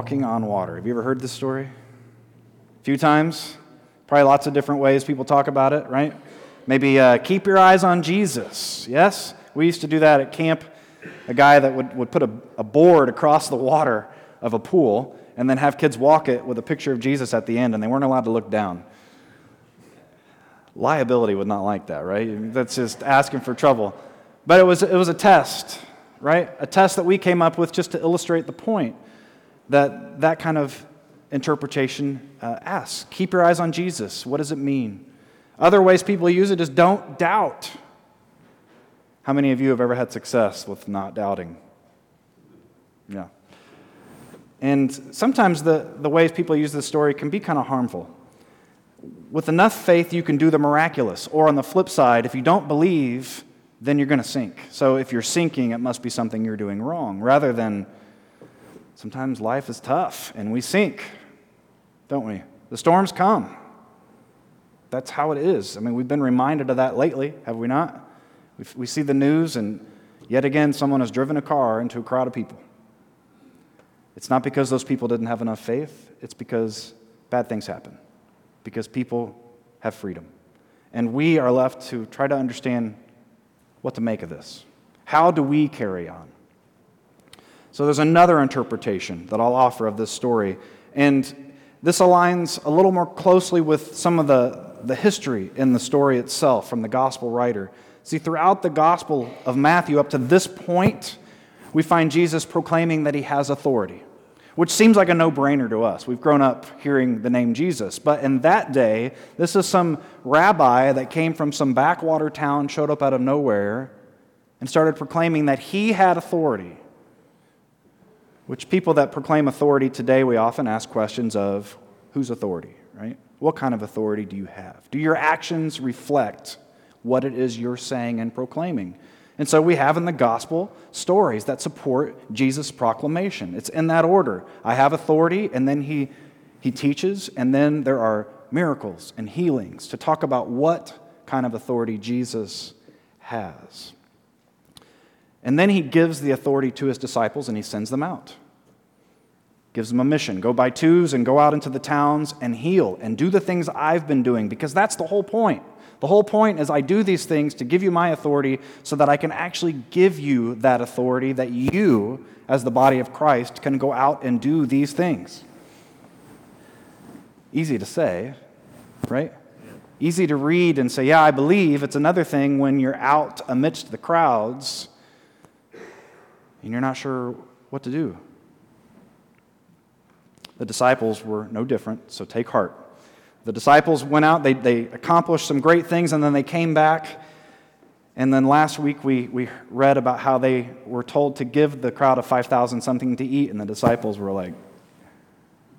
walking on water. Have you ever heard this story? A few times? Probably lots of different ways people talk about it, right? Maybe uh, keep your eyes on Jesus. Yes? We used to do that at camp. A guy that would, would put a, a board across the water of a pool and then have kids walk it with a picture of Jesus at the end, and they weren't allowed to look down. Liability would not like that, right? That's just asking for trouble. But it was, it was a test, right? A test that we came up with just to illustrate the point that that kind of interpretation uh, asks. Keep your eyes on Jesus. What does it mean? Other ways people use it is don't doubt. How many of you have ever had success with not doubting? Yeah. And sometimes the, the ways people use this story can be kind of harmful. With enough faith, you can do the miraculous. Or on the flip side, if you don't believe, then you're going to sink. So if you're sinking, it must be something you're doing wrong, rather than sometimes life is tough and we sink, don't we? The storms come. That's how it is. I mean, we've been reminded of that lately, have we not? We, see the news, and yet again, someone has driven a car into a crowd of people. It's not because those people didn't have enough faith, it's because bad things happen, because people have freedom. And we are left to try to understand what to make of this. How do we carry on? So there's another interpretation that I'll offer of this story. And this aligns a little more closely with some of the, the history in the story itself from the gospel writer. See, throughout the gospel of Matthew up to this point, we find Jesus proclaiming that he has authority, which seems like a no brainer to us. We've grown up hearing the name Jesus. But in that day, this is some rabbi that came from some backwater town, showed up out of nowhere, and started proclaiming that he had authority. Which people that proclaim authority today, we often ask questions of whose authority, right? What kind of authority do you have? Do your actions reflect what it is you're saying and proclaiming? And so we have in the gospel stories that support Jesus' proclamation. It's in that order. I have authority, and then he, he teaches, and then there are miracles and healings to talk about what kind of authority Jesus has. And then he gives the authority to his disciples and he sends them out. Gives them a mission go by twos and go out into the towns and heal and do the things I've been doing because that's the whole point. The whole point is I do these things to give you my authority so that I can actually give you that authority that you, as the body of Christ, can go out and do these things. Easy to say, right? Easy to read and say, yeah, I believe. It's another thing when you're out amidst the crowds and you're not sure what to do. The disciples were no different, so take heart. The disciples went out, they, they accomplished some great things, and then they came back. And then last week we, we read about how they were told to give the crowd of 5,000 something to eat, and the disciples were like,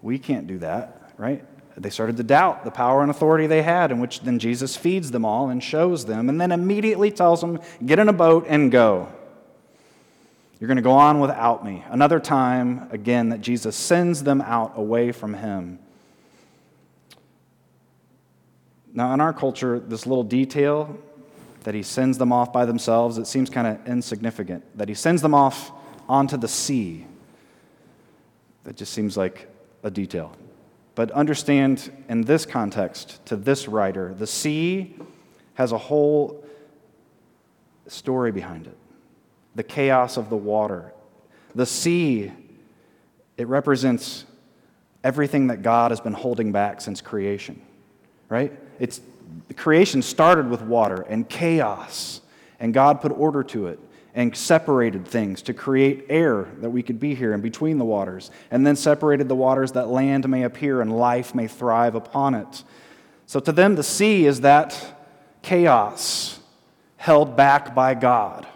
We can't do that, right? They started to doubt the power and authority they had, in which then Jesus feeds them all and shows them, and then immediately tells them, Get in a boat and go. You're going to go on without me. Another time, again, that Jesus sends them out away from him. Now, in our culture, this little detail that he sends them off by themselves, it seems kind of insignificant. That he sends them off onto the sea. That just seems like a detail. But understand in this context, to this writer, the sea has a whole story behind it the chaos of the water. The sea, it represents everything that God has been holding back since creation, right? It's the creation started with water and chaos, and God put order to it and separated things to create air that we could be here in between the waters, and then separated the waters that land may appear and life may thrive upon it. So to them, the sea is that chaos held back by God.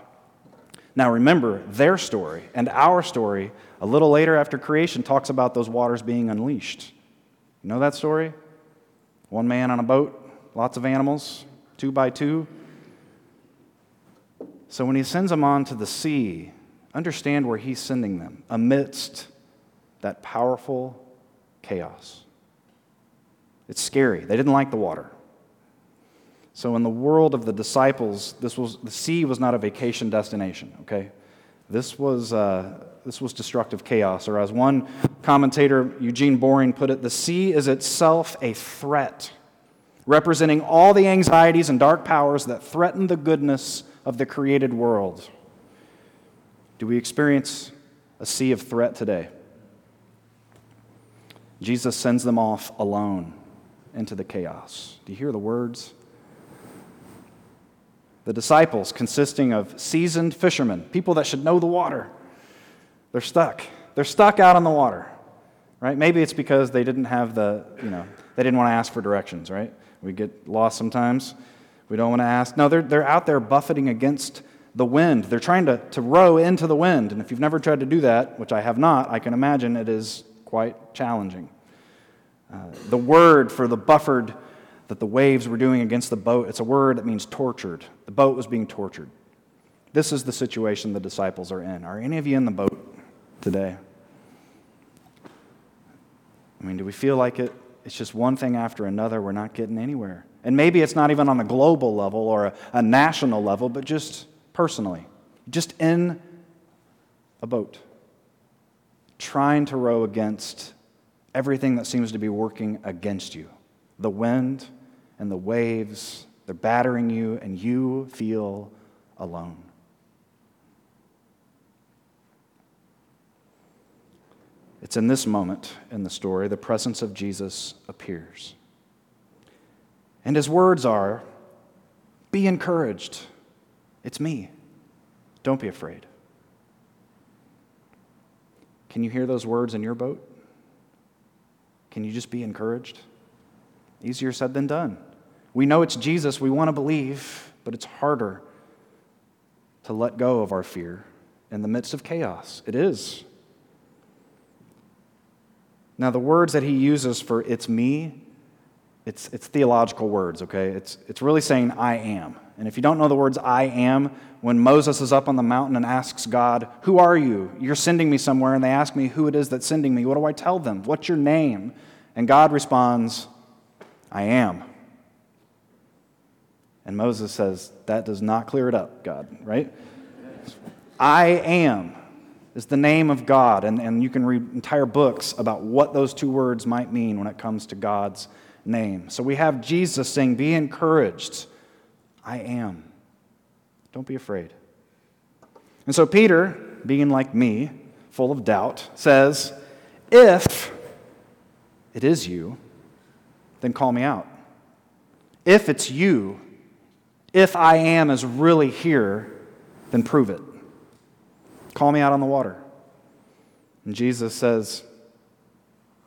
Now remember, their story and our story, a little later after creation, talks about those waters being unleashed. You know that story? One man on a boat, lots of animals, two by two. So when he sends them on to the sea, understand where he's sending them amidst that powerful chaos. It's scary. They didn't like the water. So in the world of the disciples, this was the sea was not a vacation destination, okay? This was, uh, this was destructive chaos, or as one commentator, Eugene Boring, put it, the sea is itself a threat, representing all the anxieties and dark powers that threaten the goodness of the created world. Do we experience a sea of threat today? Jesus sends them off alone into the chaos. Do you hear the words? The disciples, consisting of seasoned fishermen, people that should know the water, they're stuck. They're stuck out on the water, right? Maybe it's because they didn't have the, you know, they didn't want to ask for directions, right? We get lost sometimes. We don't want to ask. No, they're, they're out there buffeting against the wind. They're trying to, to row into the wind. And if you've never tried to do that, which I have not, I can imagine it is quite challenging. Uh, the word for the buffered that the waves were doing against the boat, it's a word that means tortured. The boat was being tortured. This is the situation the disciples are in. Are any of you in the boat today? I mean, do we feel like it? It's just one thing after another. We're not getting anywhere. And maybe it's not even on a global level or a, a national level, but just personally, just in a boat, trying to row against everything that seems to be working against you the wind and the waves, they're battering you, and you feel alone. It's in this moment in the story the presence of Jesus appears. And his words are Be encouraged. It's me. Don't be afraid. Can you hear those words in your boat? Can you just be encouraged? Easier said than done. We know it's Jesus, we want to believe, but it's harder to let go of our fear in the midst of chaos. It is. Now, the words that he uses for it's me, it's, it's theological words, okay? It's, it's really saying I am. And if you don't know the words I am, when Moses is up on the mountain and asks God, Who are you? You're sending me somewhere, and they ask me who it is that's sending me. What do I tell them? What's your name? And God responds, I am. And Moses says, That does not clear it up, God, right? I am is the name of God. And, and you can read entire books about what those two words might mean when it comes to God's name. So we have Jesus saying, Be encouraged. I am. Don't be afraid. And so Peter, being like me, full of doubt, says, If it is you, then call me out. If it's you, if I am is really here, then prove it. Call me out on the water. And Jesus says,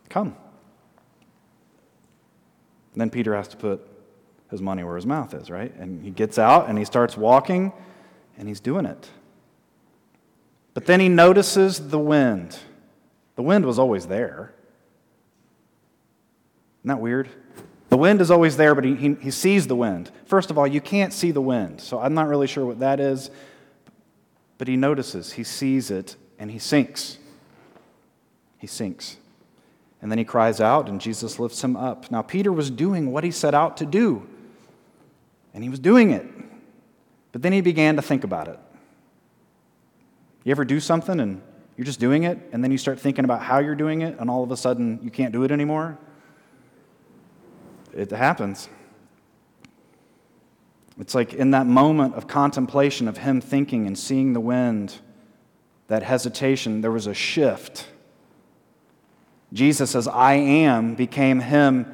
Come. And then Peter has to put his money where his mouth is, right? And he gets out and he starts walking and he's doing it. But then he notices the wind. The wind was always there. Isn't that weird? The wind is always there, but he, he, he, sees the wind. First of all, you can't see the wind, so I'm not really sure what that is. But he notices, he sees it, and he sinks. He sinks. And then he cries out, and Jesus lifts him up. Now, Peter was doing what he set out to do, and he was doing it. But then he began to think about it. You ever do something and you're just doing it, and then you start thinking about how you're doing it, and all of a sudden you can't do it anymore? It happens. It's like in that moment of contemplation of him thinking and seeing the wind, that hesitation, there was a shift. Jesus, says, I am, became him,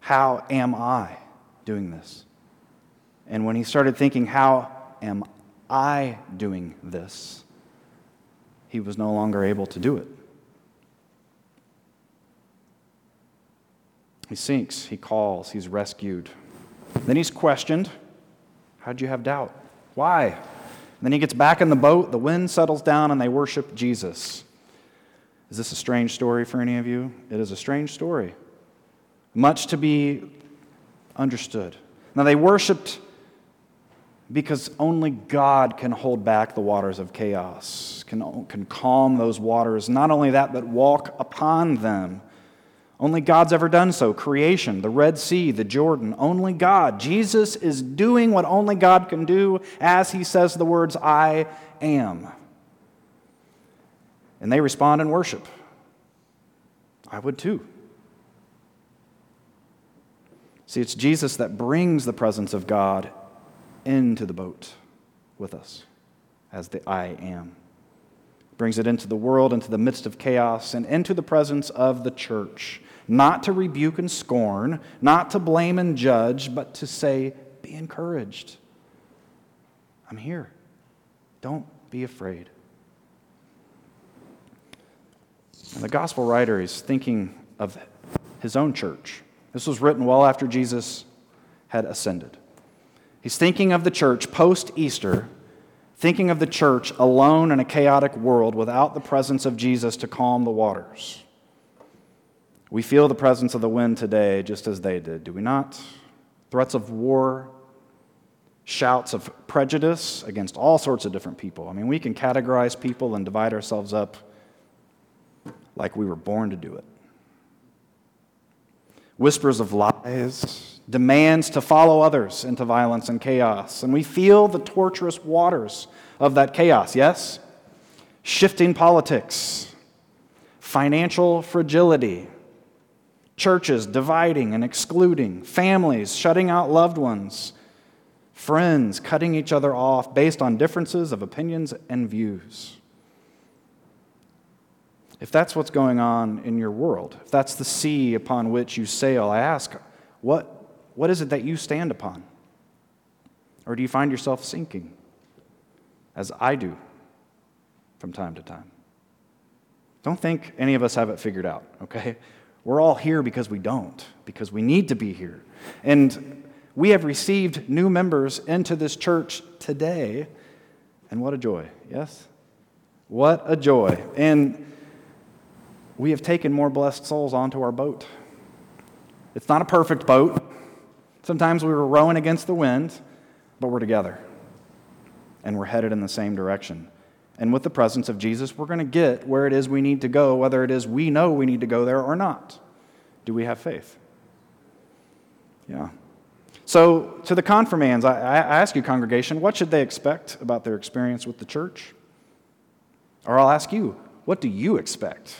how am I doing this? And when he started thinking, how am I doing this? He was no longer able to do it. He sinks, he calls, he's rescued. Then he's questioned How'd you have doubt? Why? And then he gets back in the boat, the wind settles down, and they worship Jesus. Is this a strange story for any of you? It is a strange story. Much to be understood. Now, they worshiped because only God can hold back the waters of chaos, can, can calm those waters. Not only that, but walk upon them. Only God's ever done so. Creation, the Red Sea, the Jordan, only God. Jesus is doing what only God can do as he says the words, I am. and they respond in worship. I would too. See, it's Jesus that brings the presence of God into the boat with us as the I am. Brings it into the world, into the midst of chaos, and into the presence of the church. Not to rebuke and scorn, not to blame and judge, but to say, Be encouraged. I'm here. Don't be afraid. And the gospel writer is thinking of his own church. This was written well after Jesus had ascended. He's thinking of the church post Easter, thinking of the church alone in a chaotic world without the presence of Jesus to calm the waters. We feel the presence of the wind today just as they did, do we not? Threats of war, shouts of prejudice against all sorts of different people. I mean, we can categorize people and divide ourselves up like we were born to do it. Whispers of lies, demands to follow others into violence and chaos. And we feel the torturous waters of that chaos, yes? Shifting politics, financial fragility, churches dividing and excluding, families shutting out loved ones, friends cutting each other off based on differences of opinions and views. If that's what's going on in your world, if that's the sea upon which you sail, I ask, what, what is it that you stand upon? Or do you find yourself sinking, as I do from time to time? Don't think any of us have it figured out, okay? We're all here because we don't, because we need to be here. And we have received new members into this church today, and what a joy, yes? What a joy. And we have taken more blessed souls onto our boat. It's not a perfect boat. Sometimes we were rowing against the wind, but we're together. And we're headed in the same direction. And with the presence of Jesus, we're going to get where it is we need to go, whether it is we know we need to go there or not. Do we have faith? Yeah. So, to the confirmands, I, I ask you, congregation, what should they expect about their experience with the church? Or I'll ask you, what do you expect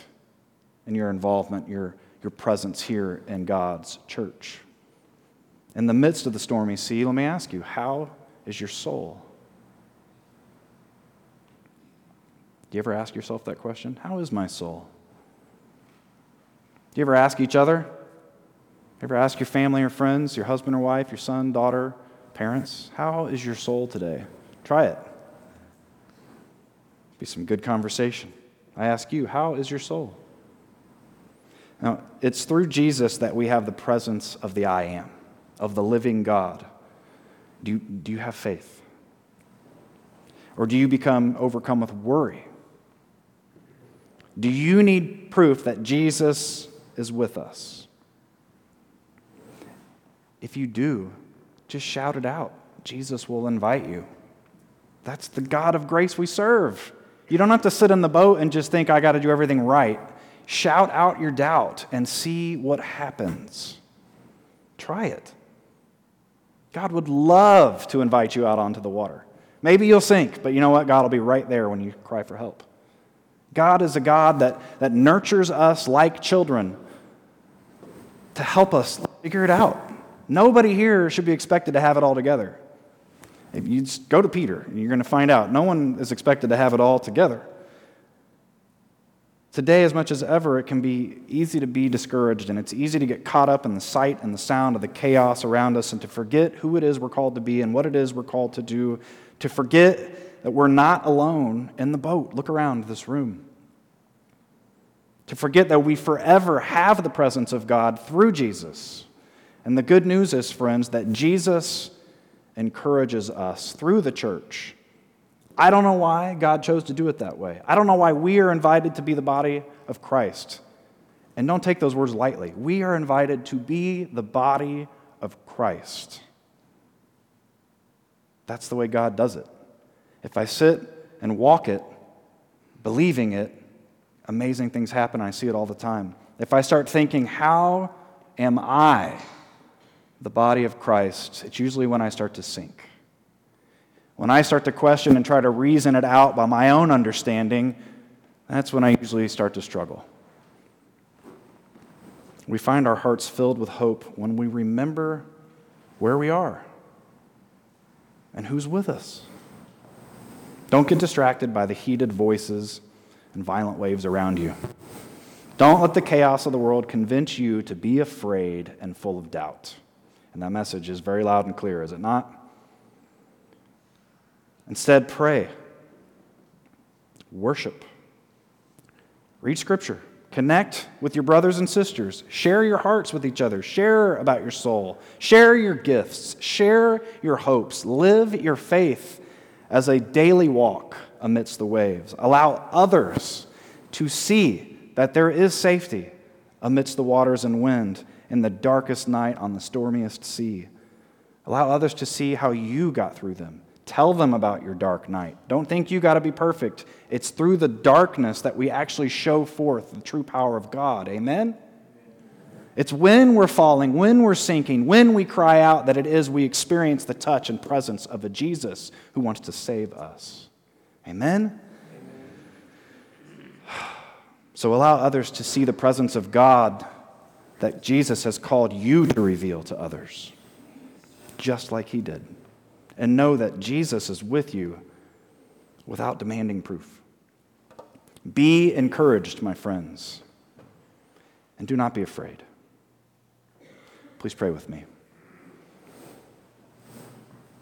in your involvement, your, your presence here in God's church. In the midst of the stormy sea, let me ask you, how is your soul? Do you ever ask yourself that question? How is my soul? Do you ever ask each other? Ever ask your family or friends, your husband or wife, your son, daughter, parents, how is your soul today? Try it. Be some good conversation. I ask you, how is your soul? Now, it's through Jesus that we have the presence of the I am, of the living God. Do you, do you have faith? Or do you become overcome with worry? Do you need proof that Jesus is with us? If you do, just shout it out. Jesus will invite you. That's the God of grace we serve. You don't have to sit in the boat and just think, I got to do everything right. Shout out your doubt and see what happens. Try it. God would love to invite you out onto the water. Maybe you'll sink, but you know what? God will be right there when you cry for help. God is a God that, that nurtures us like children to help us figure it out. Nobody here should be expected to have it all together. If you go to Peter, you're going to find out no one is expected to have it all together. Today, as much as ever, it can be easy to be discouraged, and it's easy to get caught up in the sight and the sound of the chaos around us and to forget who it is we're called to be and what it is we're called to do, to forget that we're not alone in the boat. Look around this room. To forget that we forever have the presence of God through Jesus. And the good news is, friends, that Jesus encourages us through the church I don't know why God chose to do it that way. I don't know why we are invited to be the body of Christ. And don't take those words lightly. We are invited to be the body of Christ. That's the way God does it. If I sit and walk it, believing it, amazing things happen. I see it all the time. If I start thinking, how am I the body of Christ? It's usually when I start to sink. When I start to question and try to reason it out by my own understanding, That's when I usually start to struggle. We find our hearts filled with hope when we remember where we are and who's with us. Don't get distracted by the heated voices and violent waves around you. Don't let the chaos of the world convince you to be afraid and full of doubt. And that message is very loud and clear, is it not? Instead, pray, worship, read scripture, connect with your brothers and sisters, share your hearts with each other, share about your soul, share your gifts, share your hopes, live your faith as a daily walk amidst the waves. Allow others to see that there is safety amidst the waters and wind in the darkest night on the stormiest sea. Allow others to see how you got through them. Tell them about your dark night. Don't think you got to be perfect. It's through the darkness that we actually show forth the true power of God. Amen? It's when we're falling, when we're sinking, when we cry out that it is we experience the touch and presence of a Jesus who wants to save us. Amen? So allow others to see the presence of God that Jesus has called you to reveal to others, just like he did. And know that Jesus is with you without demanding proof. Be encouraged, my friends, and do not be afraid. Please pray with me.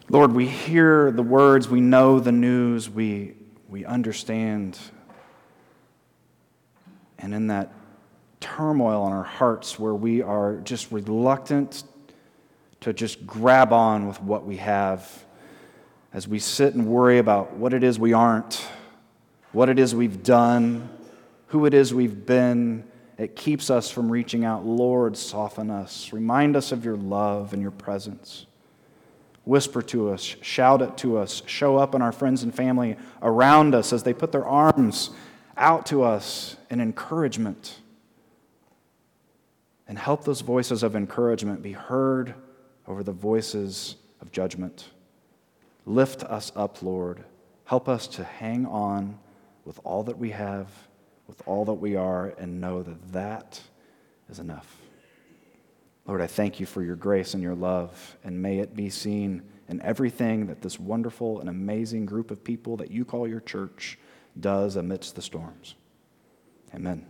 Lord, we hear the words, we know the news, we, we understand. And in that turmoil in our hearts where we are just reluctant to just grab on with what we have as we sit and worry about what it is we aren't, what it is we've done, who it is we've been. It keeps us from reaching out. Lord, soften us. Remind us of your love and your presence. Whisper to us, shout it to us, show up in our friends and family around us as they put their arms out to us in encouragement and help those voices of encouragement be heard over the voices of judgment. Lift us up, Lord. Help us to hang on with all that we have, with all that we are, and know that that is enough. Lord, I thank you for your grace and your love, and may it be seen in everything that this wonderful and amazing group of people that you call your church does amidst the storms. Amen.